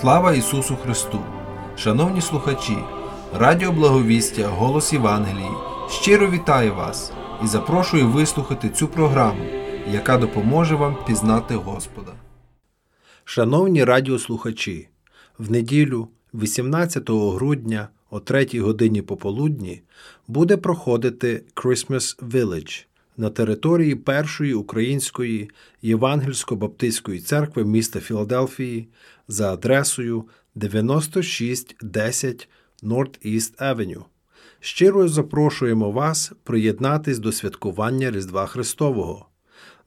Слава Ісусу Христу! Шановні слухачі, Радіо Благовістя, Голос Євангелії щиро вітаю вас і запрошую вислухати цю програму, яка допоможе вам пізнати Господа. Шановні радіослухачі, в неділю, 18 грудня о 3 годині пополудні, буде проходити Christmas Village на території Першої української Євангельсько-Баптистської церкви міста Філадельфії за адресою 9610 North East Avenue. Щиро запрошуємо вас приєднатись до святкування Різдва Христового,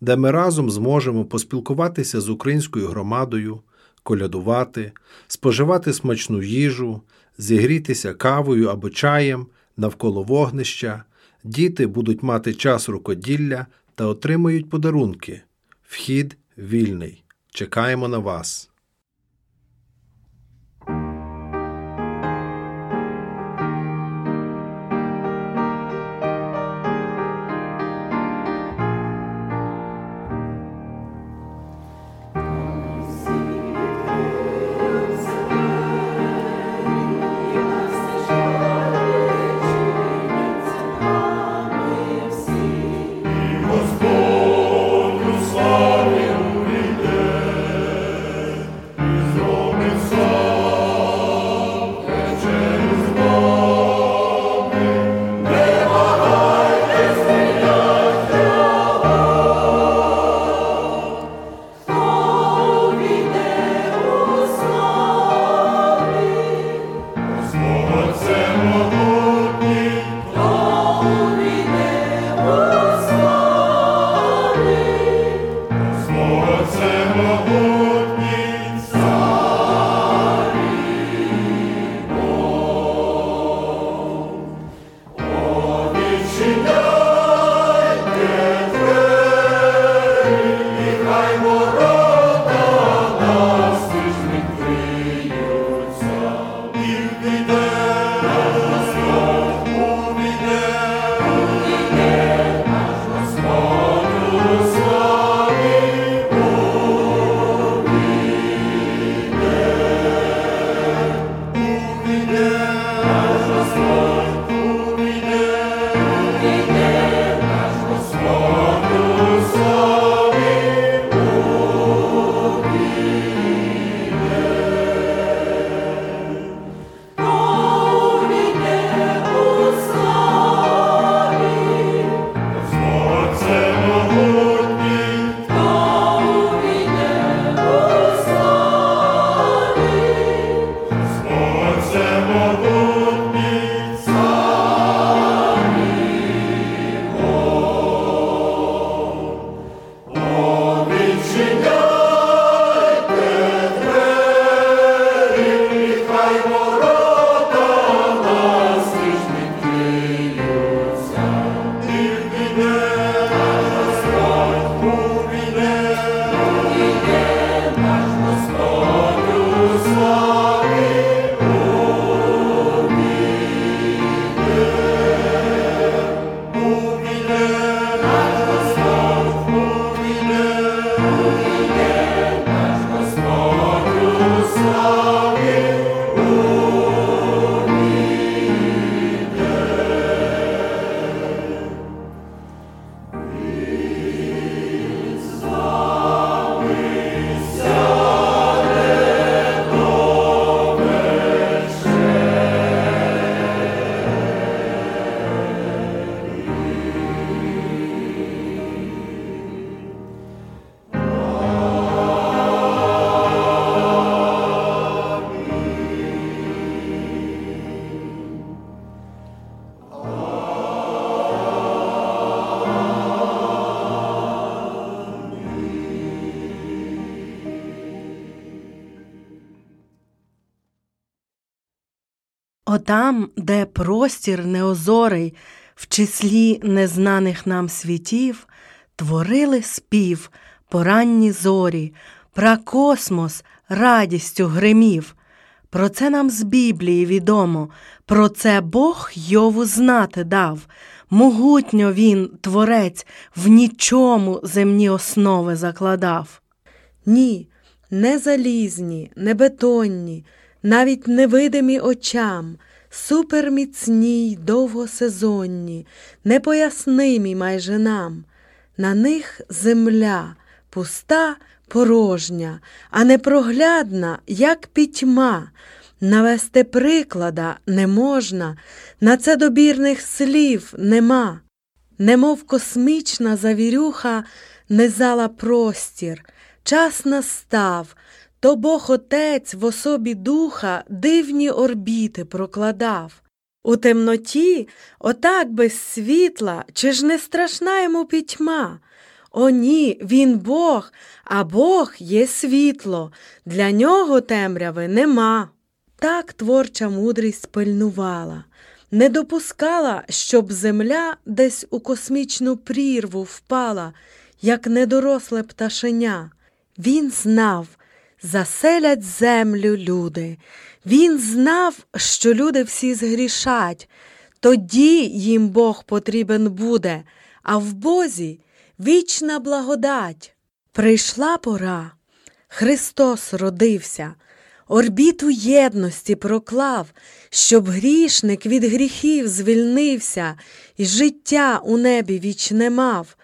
де ми разом зможемо поспілкуватися з українською громадою, колядувати, споживати смачну їжу, зігрітися кавою або чаєм навколо вогнища. Діти будуть мати час рукоділля та отримають подарунки. Вхід вільний. Чекаємо на вас. Отам, де простір неозорий в числі незнаних нам світів, творили спів поранні зорі, про космос радістю гримів. Про це нам з Біблії відомо, про це Бог Йову знати дав. Могутньо він, творець, в нічому земні основи закладав. Ні, не залізні, не бетонні, навіть невидимі очам, суперміцні й довгосезонні, непояснимі майже нам. На них земля пуста, порожня, а непроглядна, як пітьма. Навести приклада не можна, на це добірних слів нема. Немов космічна завірюха низала простір, час настав, то Бог Отець в особі духа дивні орбіти прокладав. У темноті, отак без світла, чи ж не страшна йому пітьма? О, ні, він Бог, а Бог є світло, для нього темряви нема. Так творча мудрість пильнувала, не допускала, щоб земля десь у космічну прірву впала, як недоросле пташеня. Він знав, заселять землю люди. Він знав, що люди всі згрішать, тоді їм Бог потрібен буде, а в Бозі вічна благодать. Прийшла пора, Христос родився, орбіту єдності проклав, щоб грішник від гріхів звільнився і життя у небі вічне мав.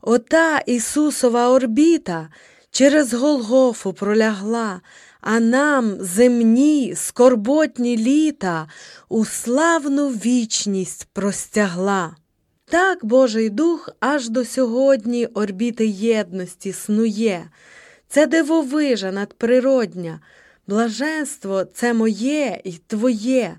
Ота Ісусова орбіта через Голгофу пролягла, а нам земні скорботні літа у славну вічність простягла. Так Божий Дух аж до сьогодні орбіти єдності снує. Це дивовижа надприродня, блаженство це моє і твоє,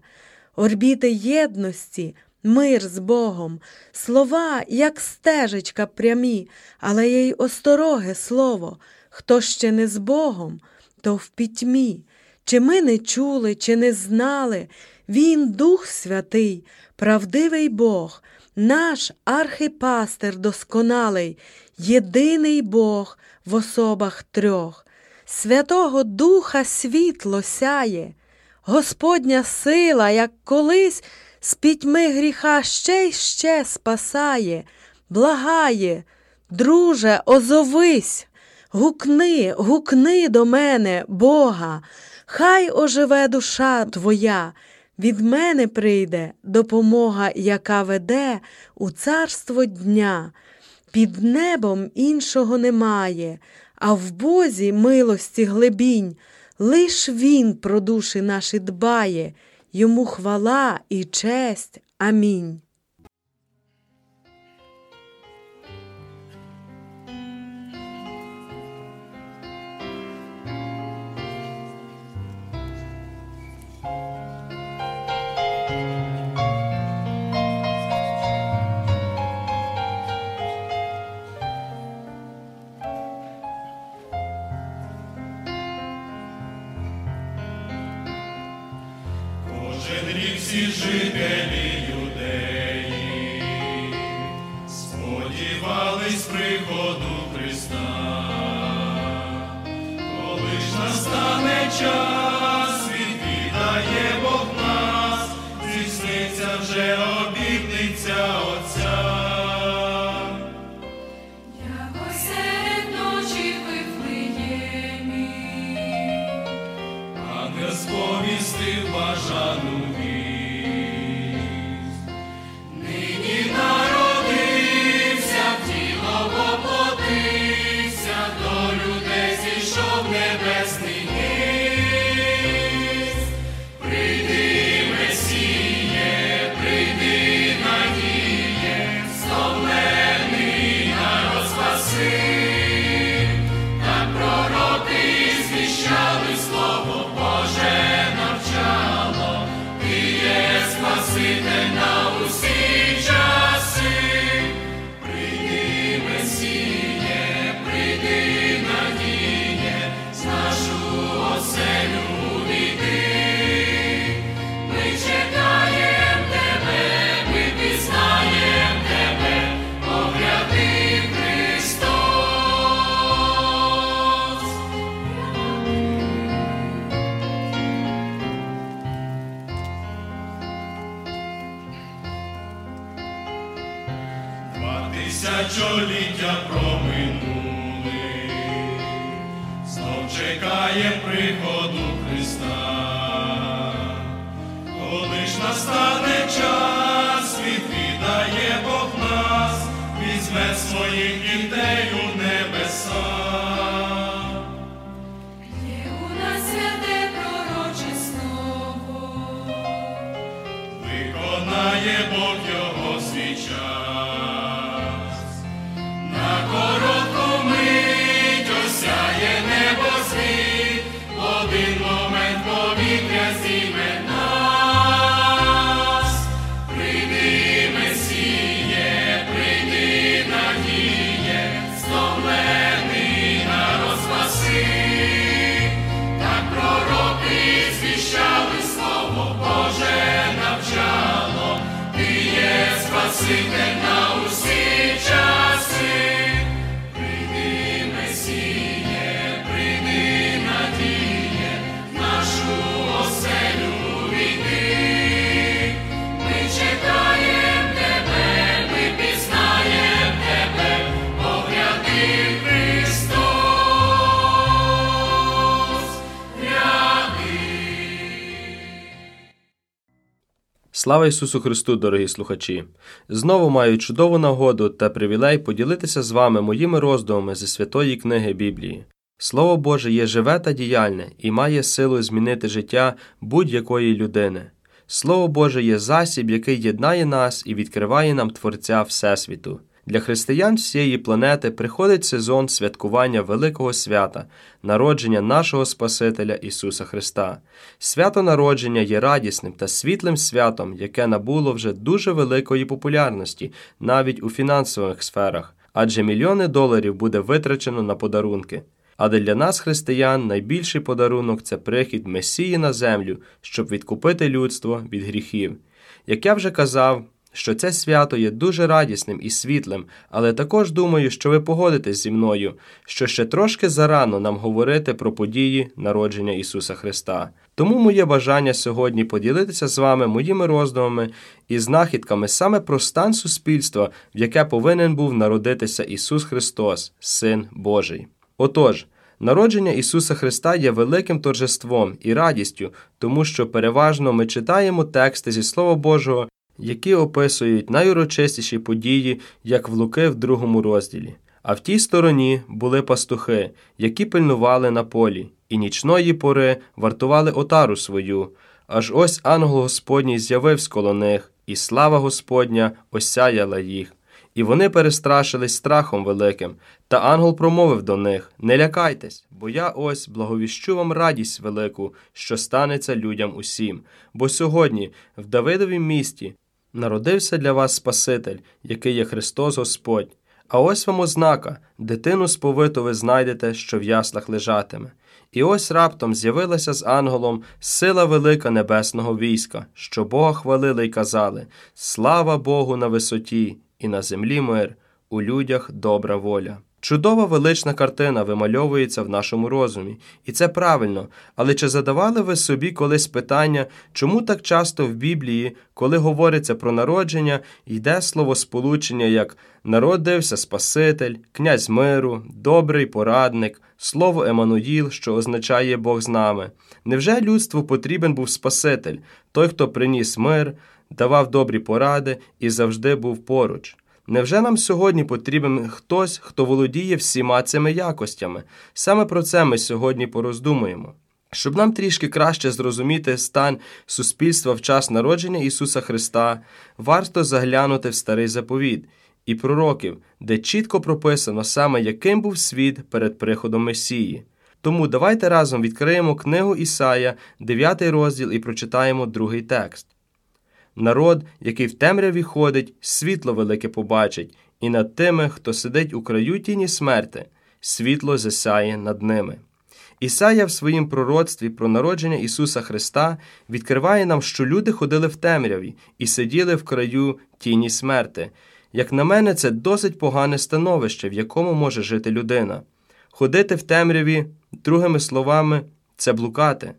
орбіти єдності, мир з Богом, слова, як стежечка прямі, але є й остороге слово. Хто ще не з Богом, то в пітьмі. Чи ми не чули, чи не знали, Він, Дух Святий, правдивий Бог, наш архипастир досконалий, єдиний Бог в особах трьох. Святого Духа світло сяє, Господня сила, як колись, з пітьми гріха ще й ще спасає, благає, друже, озовись. Гукни, гукни до мене, Бога, хай оживе душа твоя, від мене прийде допомога, яка веде у царство дня. Під небом іншого немає, а в Бозі милості глибінь, лиш Він про душі наші дбає, йому хвала і честь. Амінь. Виконає Бог його свій Слава Ісусу Христу, дорогі слухачі! Знову маю чудову нагоду та привілей поділитися з вами моїми роздумами зі святої книги Біблії. Слово Боже є живе та діяльне і має силу змінити життя будь-якої людини. Слово Боже є засіб, який єднає нас і відкриває нам Творця Всесвіту. Для християн всієї планети приходить сезон святкування великого свята, народження нашого Спасителя Ісуса Христа. Свято народження є радісним та світлим святом, яке набуло вже дуже великої популярності навіть у фінансових сферах, адже мільйони доларів буде витрачено на подарунки. Але для нас, християн, найбільший подарунок це прихід Месії на землю, щоб відкупити людство від гріхів. Як я вже казав, що це свято є дуже радісним і світлим, але також думаю, що ви погодитесь зі мною, що ще трошки зарано нам говорити про події народження Ісуса Христа. Тому моє бажання сьогодні поділитися з вами моїми роздумами і знахідками саме про стан суспільства, в яке повинен був народитися Ісус Христос, Син Божий. Отож, народження Ісуса Христа є великим торжеством і радістю, тому що переважно ми читаємо тексти зі Слова Божого, які описують найурочистіші події, як в Луки в другому розділі. А в тій стороні були пастухи, які пильнували на полі, і нічної пори вартували отару свою. Аж ось ангел Господній з'явився коло них, і слава Господня осяяла їх. І вони перестрашились страхом великим. Та ангел промовив до них: Не лякайтесь, бо я ось благовіщу вам радість велику, що станеться людям усім. Бо сьогодні, в Давидовім місті, народився для вас Спаситель, який є Христос Господь. А ось вам ознака дитину сповиту ви знайдете, що в яслах лежатиме. І ось раптом з'явилася з ангелом сила велика небесного війська, що Бога хвалили й казали: Слава Богу на висоті, і на землі мир, у людях добра воля. Чудова велична картина вимальовується в нашому розумі, і це правильно. Але чи задавали ви собі колись питання, чому так часто в Біблії, коли говориться про народження, йде словосполучення як народився Спаситель, князь миру, добрий порадник, слово Еммануїл, що означає Бог з нами? Невже людству потрібен був Спаситель, той, хто приніс мир, давав добрі поради і завжди був поруч? Невже нам сьогодні потрібен хтось, хто володіє всіма цими якостями? Саме про це ми сьогодні пороздумуємо. Щоб нам трішки краще зрозуміти стан суспільства в час народження Ісуса Христа, варто заглянути в старий заповіт і пророків, де чітко прописано саме, яким був світ перед приходом Месії. Тому давайте разом відкриємо книгу Ісая, 9 розділ, і прочитаємо другий текст. Народ, який в темряві ходить, світло велике побачить, і над тими, хто сидить у краю тіні смерти, світло засяє над ними. Ісая в своїм пророцтві про народження Ісуса Христа відкриває нам, що люди ходили в темряві і сиділи в краю тіні смерти. Як на мене, це досить погане становище, в якому може жити людина. Ходити в темряві, другими словами, це блукати,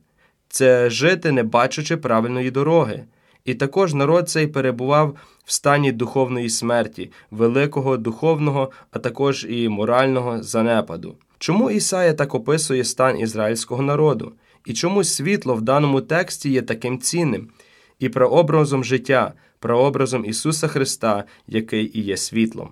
це жити, не бачачи правильної дороги. І також народ цей перебував в стані духовної смерті, великого духовного, а також і морального занепаду. Чому Ісая так описує стан ізраїльського народу? І чому світло в даному тексті є таким цінним і прообразом життя, прообразом Ісуса Христа, який і є світлом?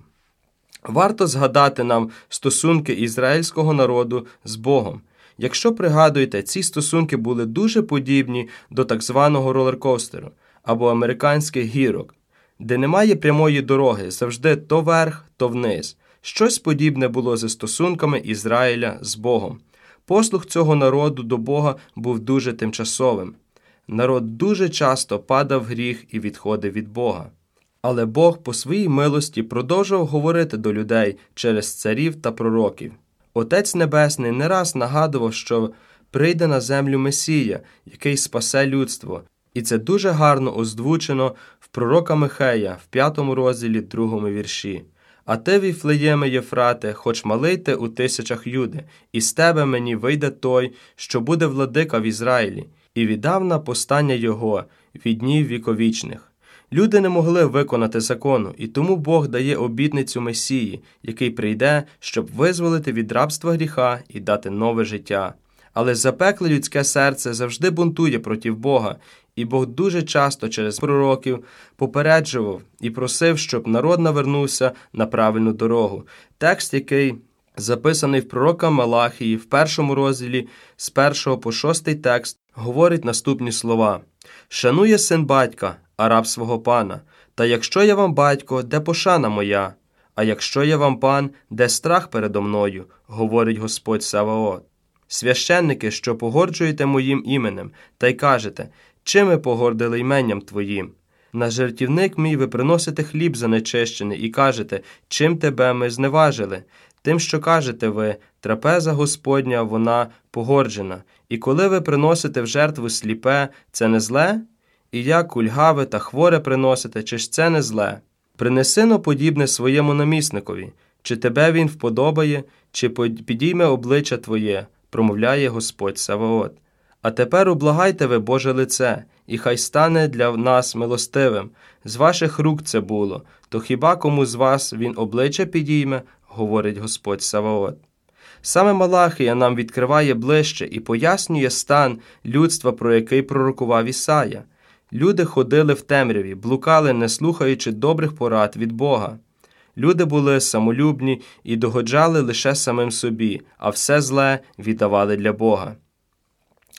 Варто згадати нам стосунки ізраїльського народу з Богом. Якщо пригадуєте, ці стосунки були дуже подібні до так званого ролеркостеру або американських гірок, де немає прямої дороги, завжди то вверх, то вниз. Щось подібне було зі стосунками Ізраїля з Богом. Послух цього народу до Бога був дуже тимчасовим. Народ дуже часто падав гріх і відходив від Бога. Але Бог по своїй милості продовжував говорити до людей через царів та пророків. Отець Небесний не раз нагадував, що прийде на землю Месія, який спасе людство, і це дуже гарно озвучено в пророка Михея в п'ятому розділі другому вірші. А ти, Віфлеєме Єфрате, хоч малий ти у тисячах юди, і з тебе мені вийде той, що буде владика в Ізраїлі, і віддав на постання його від днів віковічних. Люди не могли виконати закону, і тому Бог дає обітницю Месії, який прийде, щоб визволити від рабства гріха і дати нове життя. Але запекле людське серце завжди бунтує проти Бога, і Бог дуже часто через пророків попереджував і просив, щоб народ навернувся на правильну дорогу. Текст, який записаний в пророка Малахії в першому розділі з першого по шостий текст, говорить наступні слова: Шанує син батька, а раб свого пана. Та якщо я вам батько, де пошана моя? А якщо я вам пан, де страх передо мною, говорить Господь Саваот. Священники, що погорджуєте моїм іменем, та й кажете, чим ми погордили іменням твоїм? На жертівник мій ви приносите хліб занечищений і кажете, чим тебе ми зневажили? Тим, що кажете ви, трапеза Господня, вона погорджена, і коли ви приносите в жертву сліпе, це не зле? І як кульгаве та хворе приносите, чи ж це не зле? Принеси но подібне своєму намісникові, чи тебе він вподобає, чи підійме обличчя твоє, промовляє Господь Саваот. А тепер облагайте ви Боже лице, і хай стане для нас милостивим. З ваших рук це було, то хіба кому з вас він обличчя підійме, говорить Господь Саваот. Саме Малахія нам відкриває ближче і пояснює стан людства, про який пророкував Ісая. Люди ходили в темряві, блукали, не слухаючи добрих порад від Бога. Люди були самолюбні і догоджали лише самим собі, а все зле віддавали для Бога.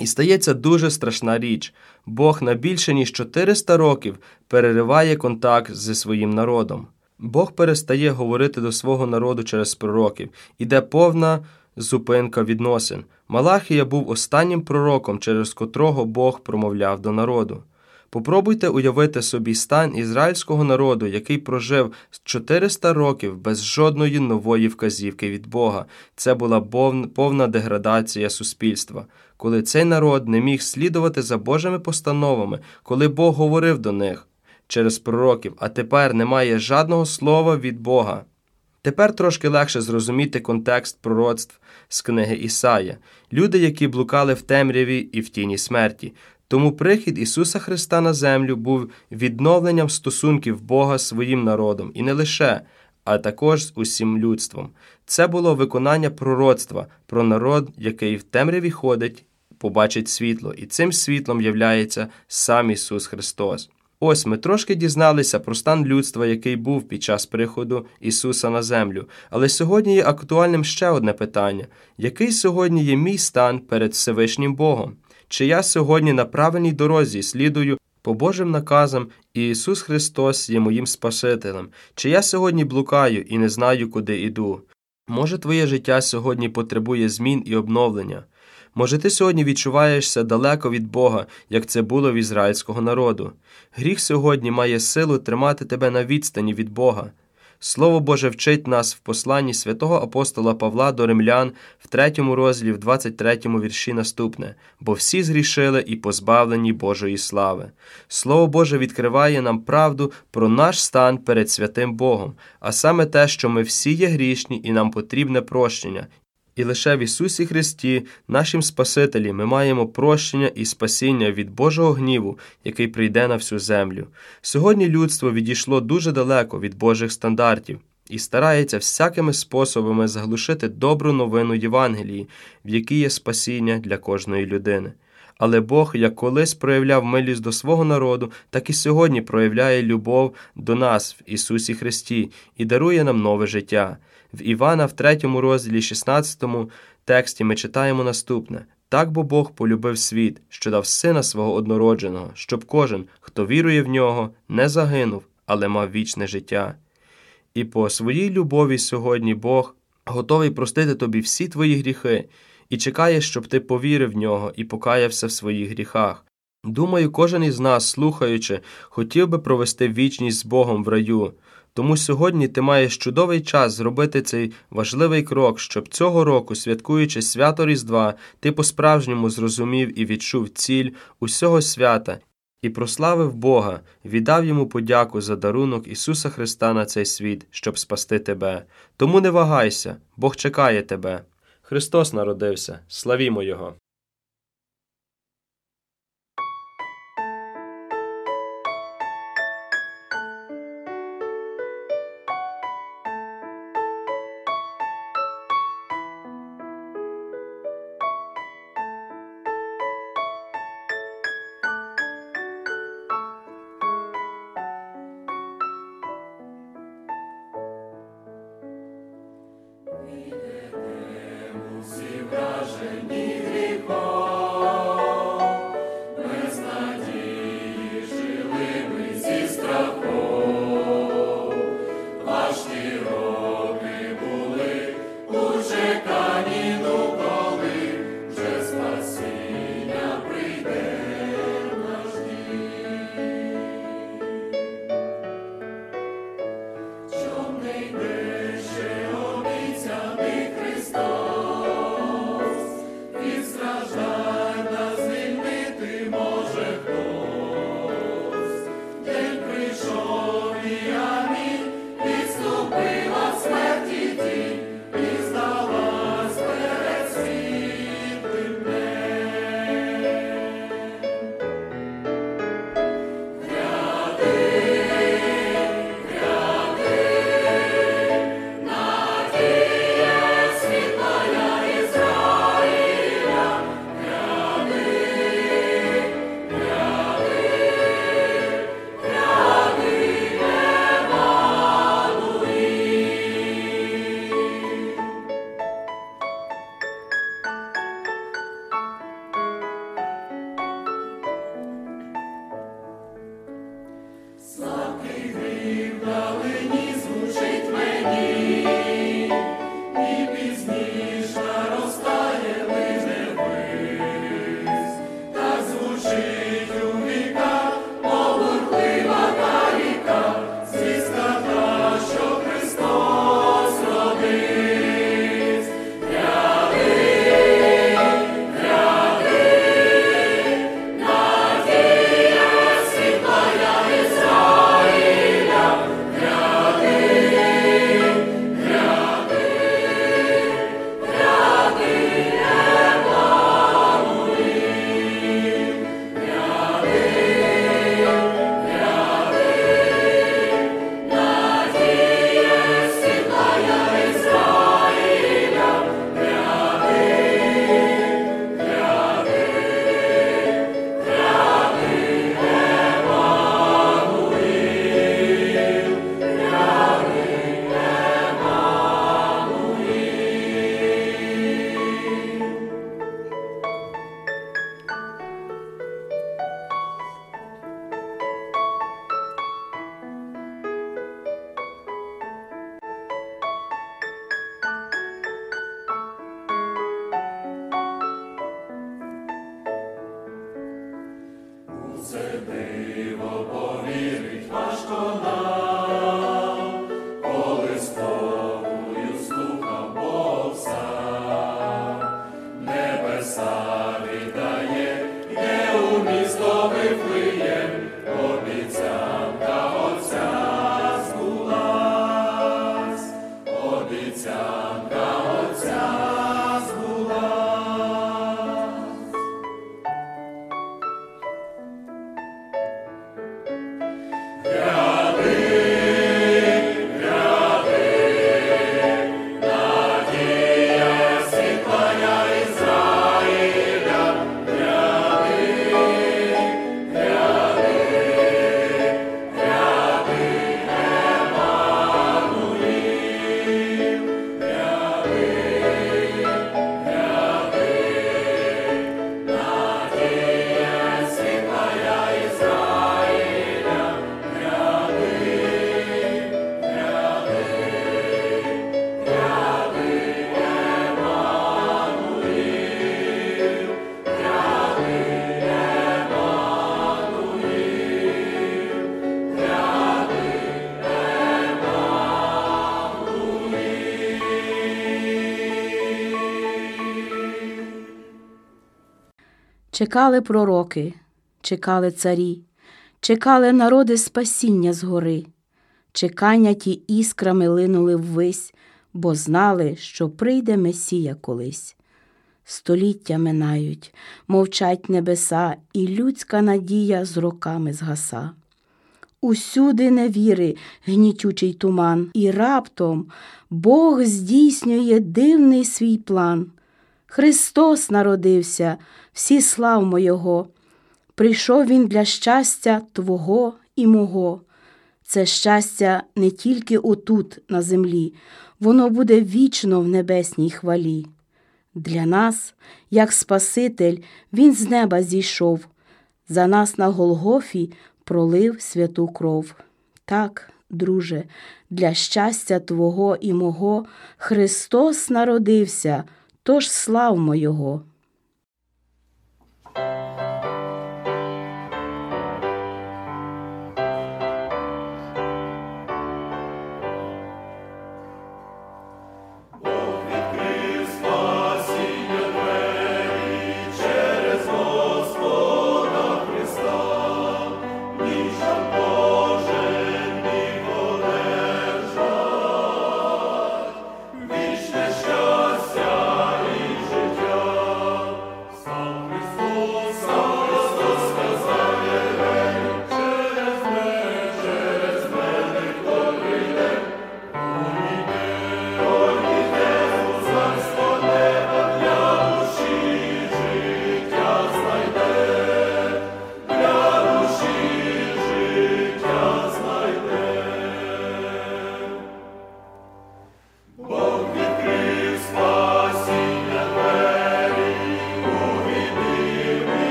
І стається дуже страшна річ. Бог на більше ніж 400 років перериває контакт зі своїм народом. Бог перестає говорити до свого народу через пророків, іде повна зупинка відносин. Малахія був останнім пророком, через котрого Бог промовляв до народу. Попробуйте уявити собі стан ізраїльського народу, який прожив 400 років без жодної нової вказівки від Бога. Це була повна деградація суспільства, коли цей народ не міг слідувати за Божими постановами, коли Бог говорив до них через пророків, а тепер немає жадного слова від Бога. Тепер трошки легше зрозуміти контекст пророцтв з книги Ісая, люди, які блукали в темряві і в тіні смерті. Тому прихід Ісуса Христа на землю був відновленням стосунків Бога з своїм народом і не лише, а також з усім людством. Це було виконання пророцтва про народ, який в темряві ходить, побачить світло, і цим світлом являється сам Ісус Христос. Ось ми трошки дізналися про стан людства, який був під час приходу Ісуса на землю. Але сьогодні є актуальним ще одне питання: який сьогодні є мій стан перед Всевишнім Богом? Чи я сьогодні на правильній дорозі слідую по Божим наказам, і Ісус Христос є моїм Спасителем? Чи я сьогодні блукаю і не знаю, куди іду? Може, твоє життя сьогодні потребує змін і обновлення? Може, ти сьогодні відчуваєшся далеко від Бога, як це було в ізраїльського народу. Гріх сьогодні має силу тримати тебе на відстані від Бога. Слово Боже вчить нас в посланні святого апостола Павла до римлян в третьому розділі, в 23 вірші наступне, бо всі згрішили і позбавлені Божої слави. Слово Боже відкриває нам правду про наш стан перед святим Богом, а саме те, що ми всі є грішні і нам потрібне прощення, і лише в Ісусі Христі, нашим Спасителі, ми маємо прощення і спасіння від Божого гніву, який прийде на всю землю. Сьогодні людство відійшло дуже далеко від Божих стандартів. і старається всякими способами заглушити добру новину Євангелії, в якій є спасіння для кожної людини. Але Бог, як колись проявляв милість до свого народу, так і сьогодні проявляє любов до нас в Ісусі Христі і дарує нам нове життя. В Івана, в 3 розділі 16 тексті ми читаємо наступне: так бо Бог полюбив світ, що дав сина свого однородженого, щоб кожен, хто вірує в нього, не загинув, але мав вічне життя. І по своїй любові сьогодні Бог готовий простити тобі всі твої гріхи і чекає, щоб ти повірив в нього і покаявся в своїх гріхах. Думаю, кожен із нас, слухаючи, хотів би провести вічність з Богом в раю. Тому сьогодні ти маєш чудовий час зробити цей важливий крок, щоб цього року, святкуючи свято Різдва, ти по-справжньому зрозумів і відчув ціль усього свята і прославив Бога, віддав йому подяку за дарунок Ісуса Христа на цей світ, щоб спасти тебе. Тому не вагайся, Бог чекає тебе. Христос народився, славімо Його! to me. Чекали пророки, чекали царі, чекали народи спасіння згори. Чекання ті іскрами линули ввись, бо знали, що прийде Месія колись. Століття минають, мовчать небеса, і людська надія з роками згаса. Усюди невіри, гнітючий туман, і раптом Бог здійснює дивний свій план. Христос народився, всі славмо Його. Прийшов Він для щастя Твого і мого. Це щастя не тільки отут, на землі, воно буде вічно в небесній хвалі. Для нас, як Спаситель, Він з неба зійшов, за нас на Голгофі пролив святу кров. Так, друже, для щастя Твого і мого Христос народився, тож славмо Його.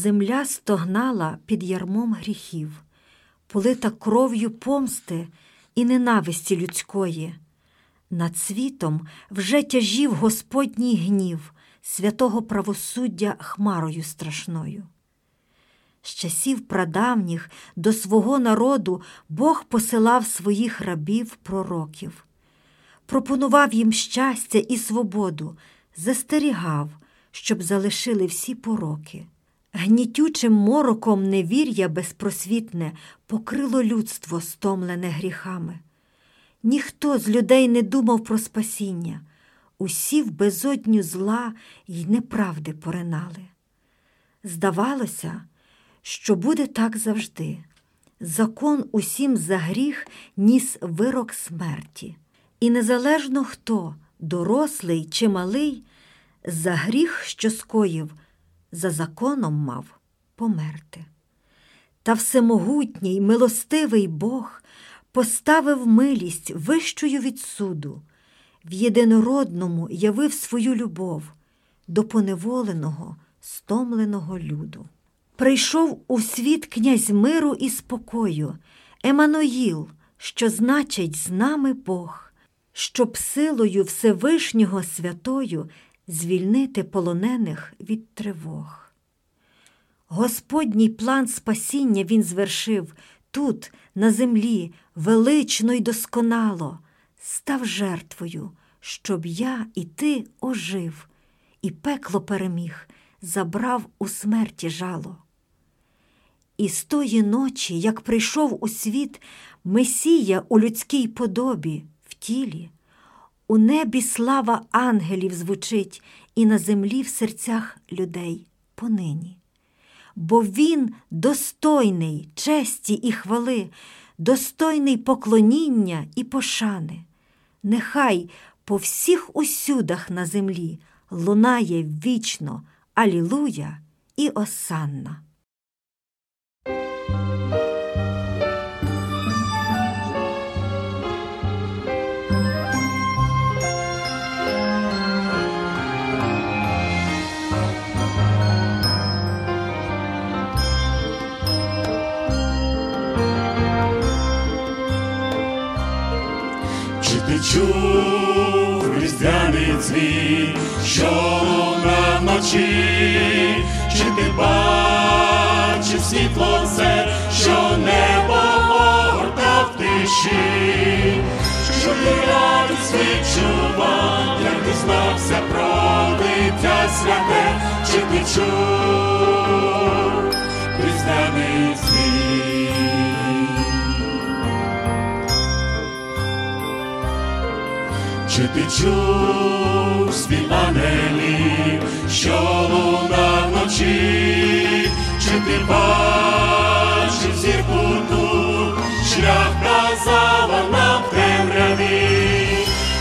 Земля стогнала під ярмом гріхів, полита кров'ю помсти і ненависті людської. Над світом вже тяжів Господній гнів, святого правосуддя хмарою страшною. З часів прадавніх до свого народу Бог посилав своїх рабів пророків, пропонував їм щастя і свободу, застерігав, щоб залишили всі пороки. Гнітючим мороком невір'я безпросвітне покрило людство, стомлене гріхами. Ніхто з людей не думав про спасіння. усі в безодню зла й неправди поринали. Здавалося, що буде так завжди. Закон усім за гріх ніс вирок смерті. І незалежно хто, дорослий чи малий, за гріх, що скоїв, за законом мав померти. Та всемогутній, милостивий Бог поставив милість вищою від суду, в єдинородному явив свою любов до поневоленого, стомленого люду. Прийшов у світ князь миру і спокою, Еммануїл, що значить з нами Бог, щоб силою Всевишнього святою звільнити полонених від тривог. Господній план спасіння Він звершив тут, на землі, велично й досконало, став жертвою, щоб я і ти ожив, і пекло переміг, забрав у смерті жало. І з тої ночі, як прийшов у світ Месія у людській подобі в тілі, у небі слава ангелів звучить, і на землі в серцях людей понині. Бо він достойний честі і хвали, достойний поклоніння і пошани. Нехай по всіх усюдах на землі лунає вічно Алілуя і Осанна. Дзвін, що луна вночі, чи ти бачив світло це, що небо огортав тиші, що ти радість відчував, як дізнався про дитя святе, чи ти чув Чи ти чув спів ангелів, що луна вночі, чи ти бачив зірку ту, шлях казала нам темряві,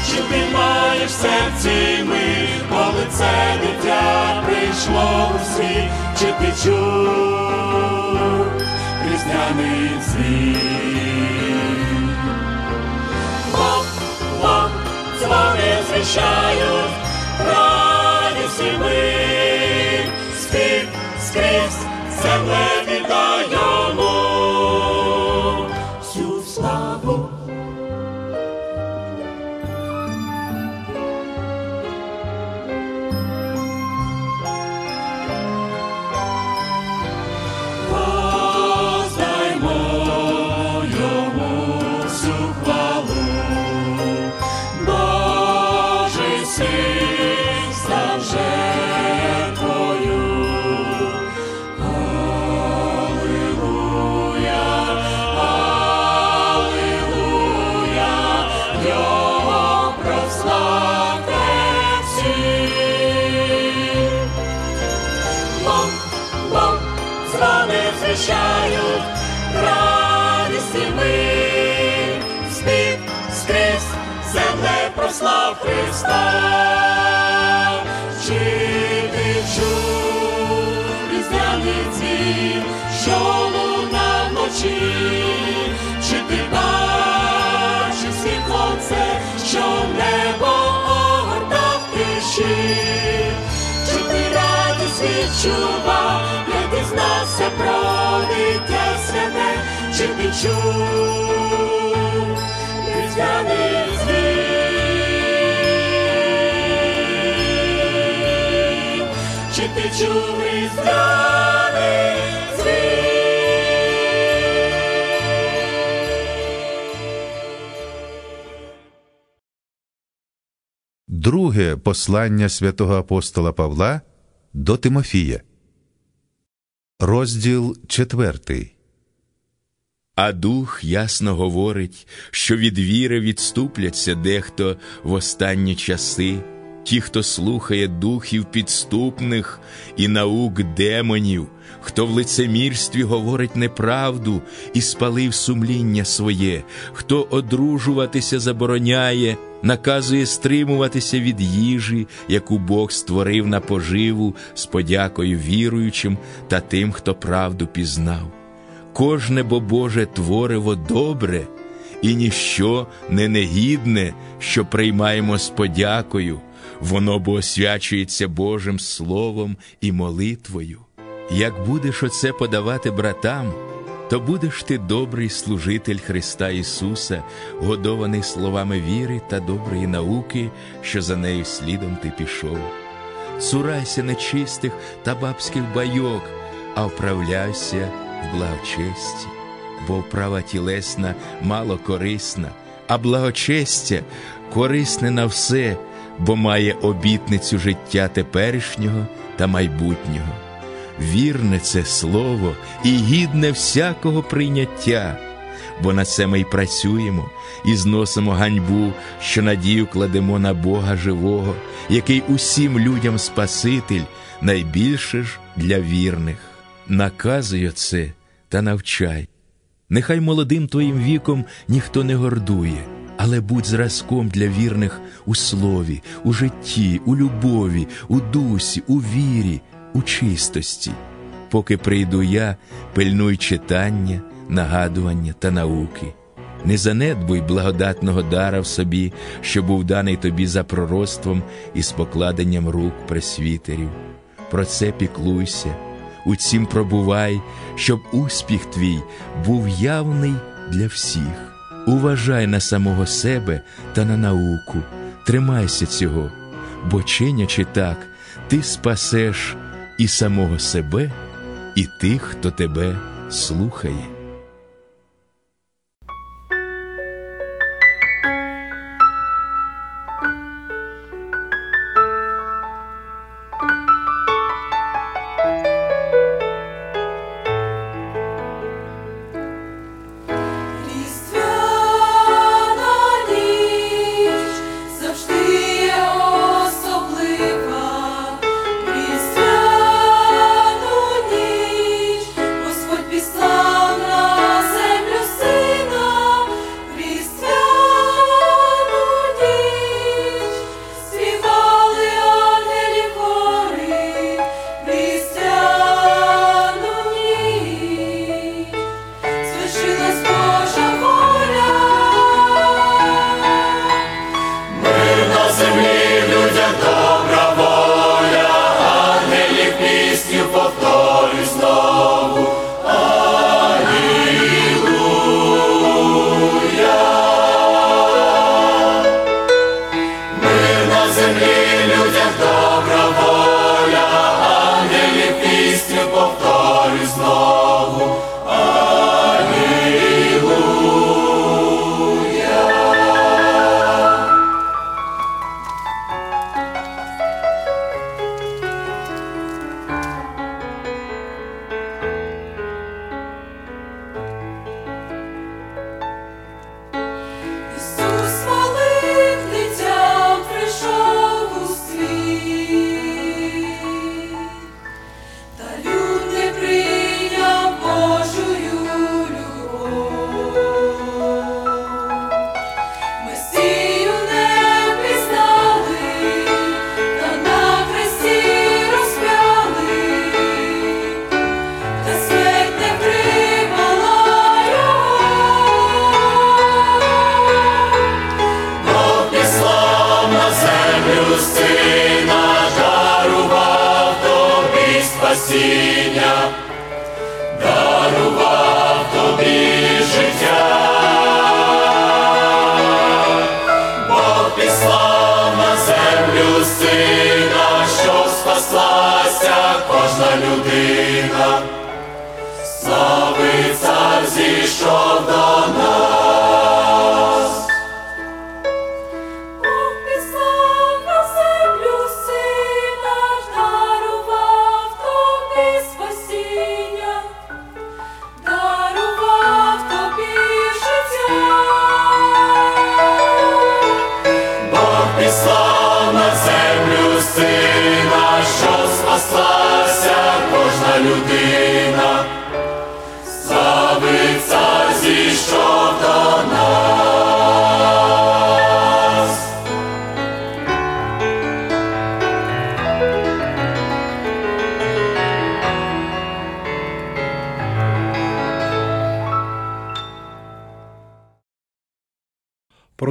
чи ти маєш в серці мир, коли це дитя прийшло у світ, чи ти чув різдвяний дзвін? deixai-o Христа. Чи ти чув різдвяний що луна вночі, чи ти бачив світло що небо огортав тиші? Чи ти радість відчував, як дізнався про дитя чи ти чув різдвяний чув різдвяний Друге послання святого апостола Павла до Тимофія. Розділ четвертий. А дух ясно говорить, що від віри відступляться дехто в останні часи, ті, хто слухає духів підступних і наук демонів, хто в лицемірстві говорить неправду і спалив сумління своє, хто одружуватися забороняє, наказує стримуватися від їжі, яку Бог створив на поживу з подякою віруючим та тим, хто правду пізнав. Кожне бо Боже твориво добре, і ніщо не негідне, що приймаємо з подякою, воно бо освячується Божим Словом і молитвою. Як будеш оце подавати братам, то будеш ти добрий служитель Христа Ісуса, годований словами віри та доброї науки, що за нею слідом ти пішов. Цурайся нечистих та бабських байок, а вправляйся в благочесті, бо вправа тілесна мало корисна, а благочестя корисне на все, бо має обітницю життя теперішнього та майбутнього. Вірне це слово і гідне всякого прийняття, бо на це ми й працюємо і зносимо ганьбу, що надію кладемо на Бога живого, який усім людям Спаситель, найбільше ж для вірних. Наказуй це та навчай. Нехай молодим твоїм віком ніхто не гордує, але будь зразком для вірних у слові, у житті, у любові, у дусі, у вірі, у чистості. Поки прийду я, пильнуй читання, нагадування та науки. Не занедбуй благодатного дара в собі, що був даний тобі за пророцтвом і з покладенням рук пресвітерів. Про це піклуйся, у цім пробувай, щоб успіх твій був явний для всіх. Уважай на самого себе та на науку, тримайся цього, бо чинячи так, ти спасеш і самого себе, і тих, хто тебе слухає.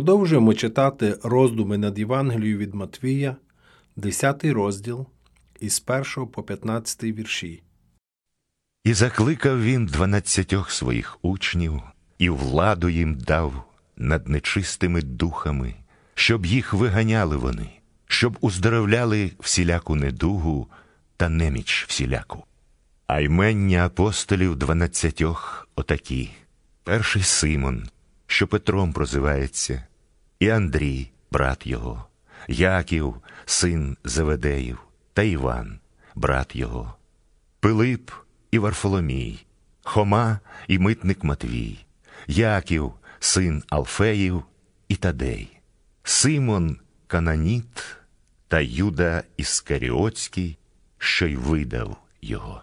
Продовжуємо читати роздуми над Євангелією від Матвія, 10 розділ із 1 по 15 вірші. І закликав він дванадцятьох своїх учнів, і владу їм дав над нечистими духами, щоб їх виганяли вони, щоб уздоровляли всіляку недугу та неміч всіляку. А ймення апостолів дванадцятьох отакі: перший Симон, що Петром прозивається, і Андрій, брат його, Яків, син Зеведеїв, та Іван, брат його. Пилип і Варфоломій, Хома і митник Матвій, Яків, син Алфеїв і Тадей, Симон Кананіт та Юда Іскаріотський, що й видав його.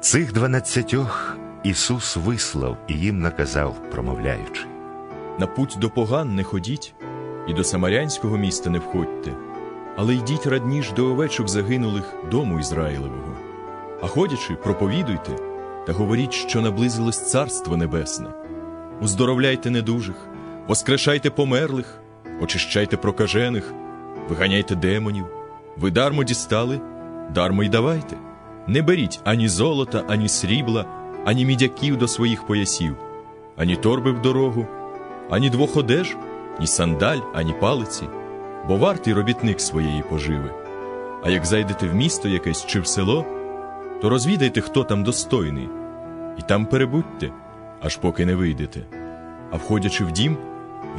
Цих дванадцятьох Ісус вислав і їм наказав, промовляючи. На путь до поган не ходіть, і до самарянського міста не входьте, але йдіть радніш до овечок загинулих дому Ізраїлевого. А ходячи, проповідуйте та говоріть, що наблизилось Царство Небесне. Уздоровляйте недужих, воскрешайте померлих, очищайте прокажених, виганяйте демонів. Ви дармо дістали, дармо й давайте. Не беріть ані золота, ані срібла, ані мідяків до своїх поясів, ані торби в дорогу, ані двох одеж, ні сандаль, ані палиці, бо вартий робітник своєї поживи. А як зайдете в місто якесь чи в село, то розвідайте, хто там достойний, і там перебудьте, аж поки не вийдете. А входячи в дім,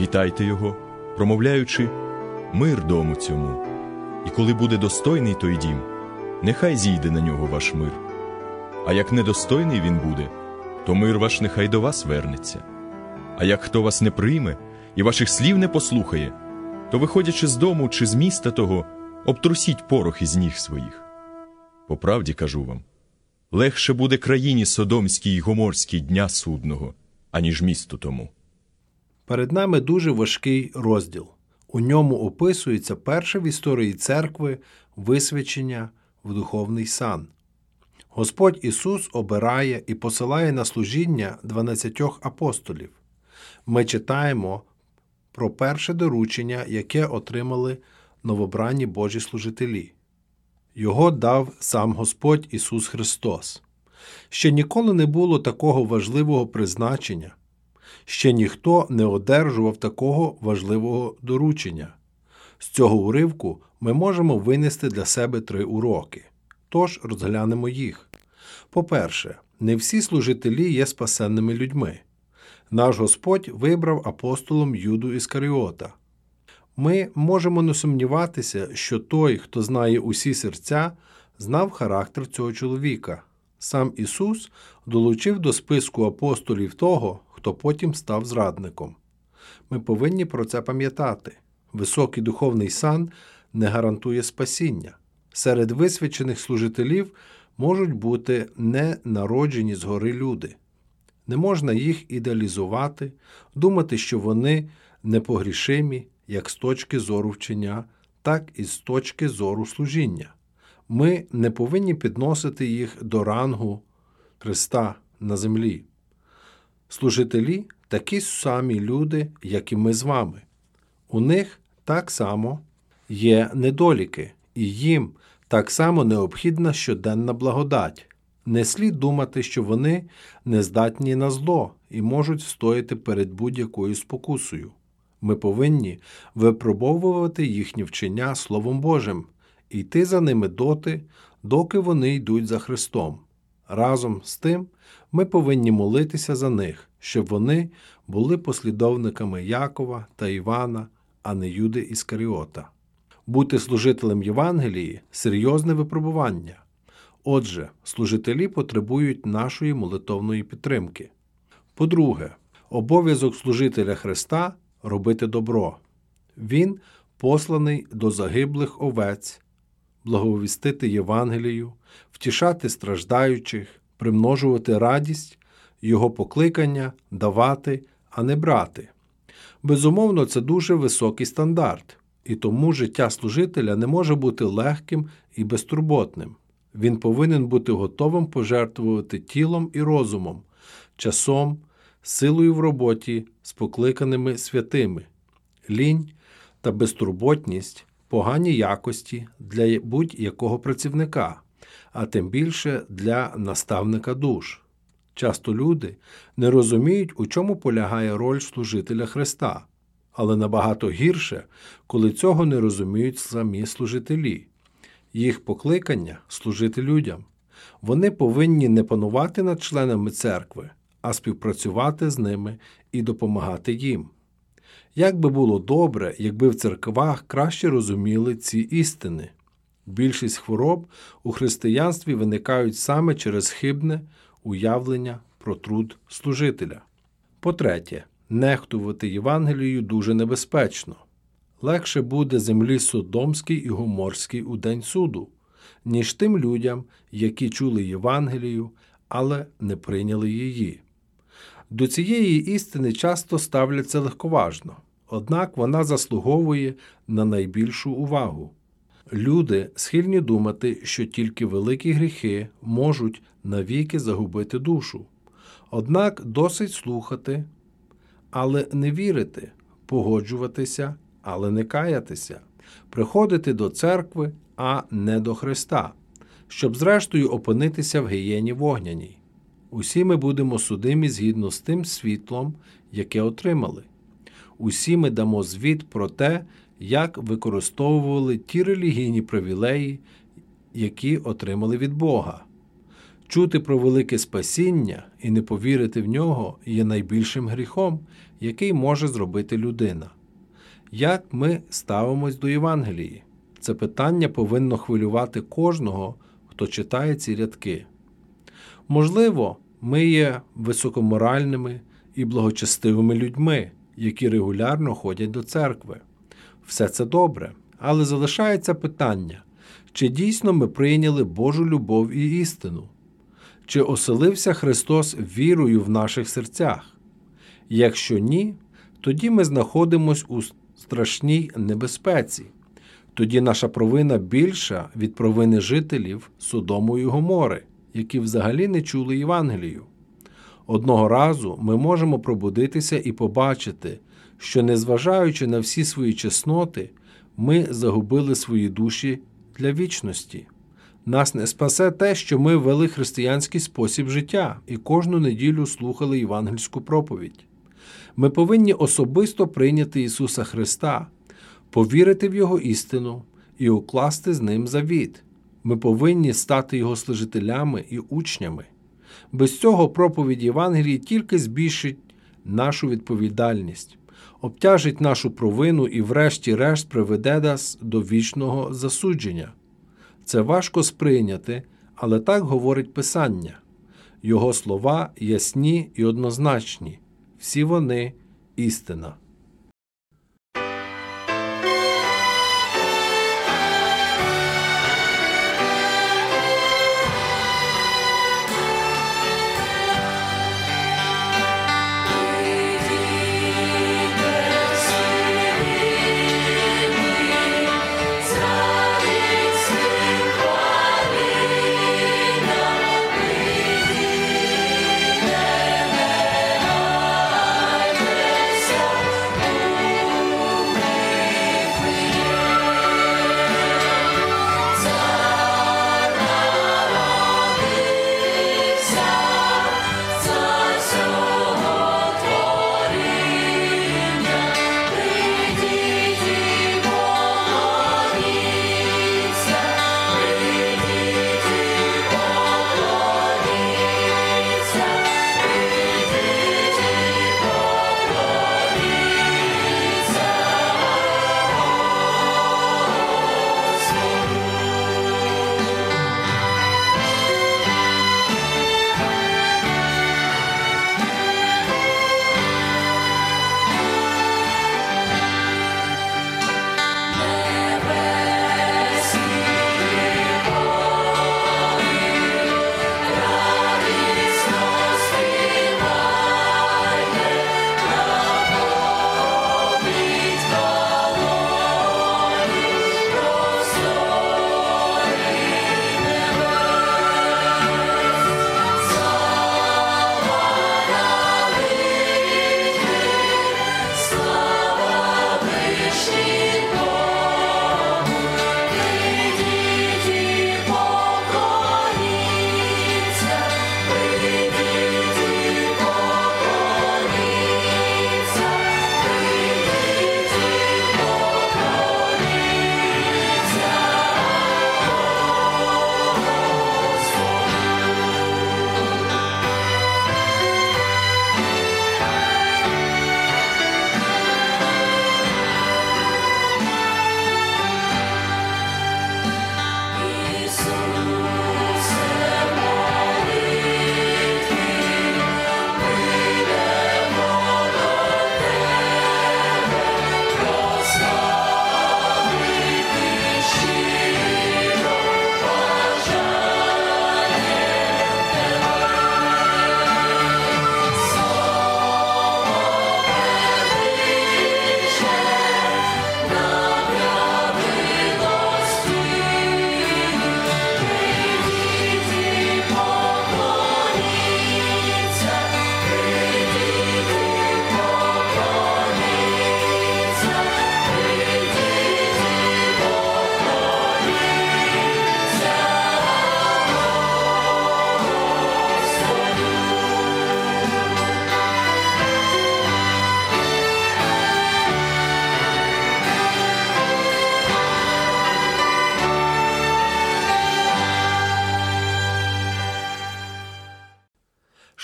вітайте його, промовляючи мир дому цьому. І коли буде достойний той дім, нехай зійде на нього ваш мир. А як недостойний він буде, то мир ваш нехай до вас вернеться. А як хто вас не прийме і ваших слів не послухає, то, виходячи з дому чи з міста того, обтрусіть порох із ніг своїх. По правді кажу вам, легше буде країні Содомській й Гоморській дня судного, аніж місту тому. Перед нами дуже важкий розділ. У ньому описується перше в історії церкви висвячення в духовний сан. Господь Ісус обирає і посилає на служіння дванадцятьох апостолів. Ми читаємо про перше доручення, яке отримали новобранні Божі служителі. Його дав сам Господь Ісус Христос. Ще ніколи не було такого важливого призначення, ще ніхто не одержував такого важливого доручення. З цього уривку ми можемо винести для себе три уроки. Тож розглянемо їх. По-перше, не всі служителі є спасенними людьми. Наш Господь вибрав апостолом Юду Іскаріота. Ми можемо не сумніватися, що той, хто знає усі серця, знав характер цього чоловіка. Сам Ісус долучив до списку апостолів того, хто потім став зрадником. Ми повинні про це пам'ятати. Високий духовний сан не гарантує спасіння. Серед висвячених служителів можуть бути не народжені згори люди. Не можна їх ідеалізувати, думати, що вони непогрішимі як з точки зору вчення, так і з точки зору служіння. Ми не повинні підносити їх до рангу Христа на землі. Служителі такі самі люди, як і ми з вами. У них так само є недоліки, і їм так само необхідна щоденна благодать. Не слід думати, що вони не здатні на зло і можуть встояти перед будь-якою спокусою. Ми повинні випробовувати їхні вчення Словом Божим йти за ними доти, доки вони йдуть за Христом. Разом з тим, ми повинні молитися за них, щоб вони були послідовниками Якова та Івана, а не Юди Іскаріота. Бути служителем Євангелії серйозне випробування. Отже, служителі потребують нашої молитовної підтримки. По-друге, обов'язок служителя Христа робити добро. Він посланий до загиблих овець, благовістити Євангелію, втішати страждаючих, примножувати радість, його покликання давати, а не брати. Безумовно, це дуже високий стандарт, і тому життя служителя не може бути легким і безтурботним. Він повинен бути готовим пожертвувати тілом і розумом, часом, силою в роботі з покликаними святими, лінь та безтурботність погані якості для будь-якого працівника, а тим більше для наставника душ. Часто люди не розуміють, у чому полягає роль служителя Христа, але набагато гірше, коли цього не розуміють самі служителі. Їх покликання служити людям. Вони повинні не панувати над членами церкви, а співпрацювати з ними і допомагати їм. Як би було добре, якби в церквах краще розуміли ці істини. Більшість хвороб у християнстві виникають саме через хибне уявлення про труд служителя. По-третє, нехтувати Євангелією дуже небезпечно. Легше буде землі Содомській і Гоморській у день суду, ніж тим людям, які чули Євангелію, але не прийняли її. До цієї істини часто ставляться легковажно, однак вона заслуговує на найбільшу увагу. Люди схильні думати, що тільки великі гріхи можуть навіки загубити душу. Однак досить слухати, але не вірити, погоджуватися, але не каятися, приходити до церкви, а не до Христа, щоб зрештою опинитися в гієні вогняній. Усі ми будемо судимі згідно з тим світлом, яке отримали. Усі ми дамо звіт про те, як використовували ті релігійні привілеї, які отримали від Бога. Чути про велике спасіння і не повірити в нього є найбільшим гріхом, який може зробити людина. Як ми ставимось до Євангелії? Це питання повинно хвилювати кожного, хто читає ці рядки. Можливо, ми є високоморальними і благочестивими людьми, які регулярно ходять до церкви. Все це добре, але залишається питання, чи дійсно ми прийняли Божу любов і істину, чи оселився Христос вірою в наших серцях? Якщо ні, тоді ми знаходимося у страшній небезпеці. Тоді наша провина більша від провини жителів Содому і Гомори, які взагалі не чули Євангелію. Одного разу ми можемо пробудитися і побачити, що, незважаючи на всі свої чесноти, ми загубили свої душі для вічності. Нас не спасе те, що ми вели християнський спосіб життя і кожну неділю слухали євангельську проповідь. Ми повинні особисто прийняти Ісуса Христа, повірити в Його істину і укласти з Ним завіт. Ми повинні стати Його служителями і учнями. Без цього проповідь Євангелії тільки збільшить нашу відповідальність, обтяжить нашу провину і, врешті-решт, приведе нас до вічного засудження. Це важко сприйняти, але так говорить Писання. Його слова ясні і однозначні, всі вони істина.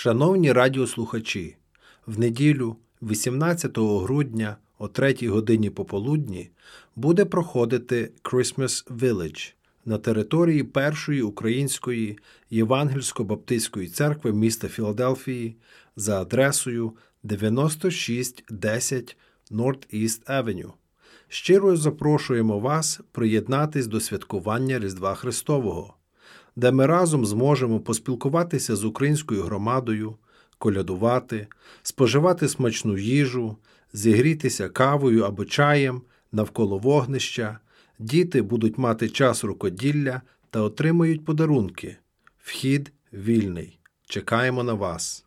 Шановні радіослухачі, в неділю 18 грудня о 3 годині пополудні буде проходити Christmas Village на території Першої української Євангельсько-Баптистської церкви міста Філадельфії за адресою 9610 North East Avenue. Щиро запрошуємо вас приєднатись до святкування Різдва Христового де ми разом зможемо поспілкуватися з українською громадою, колядувати, споживати смачну їжу, зігрітися кавою або чаєм навколо вогнища, діти будуть мати час рукоділля та отримають подарунки. Вхід вільний. Чекаємо на вас.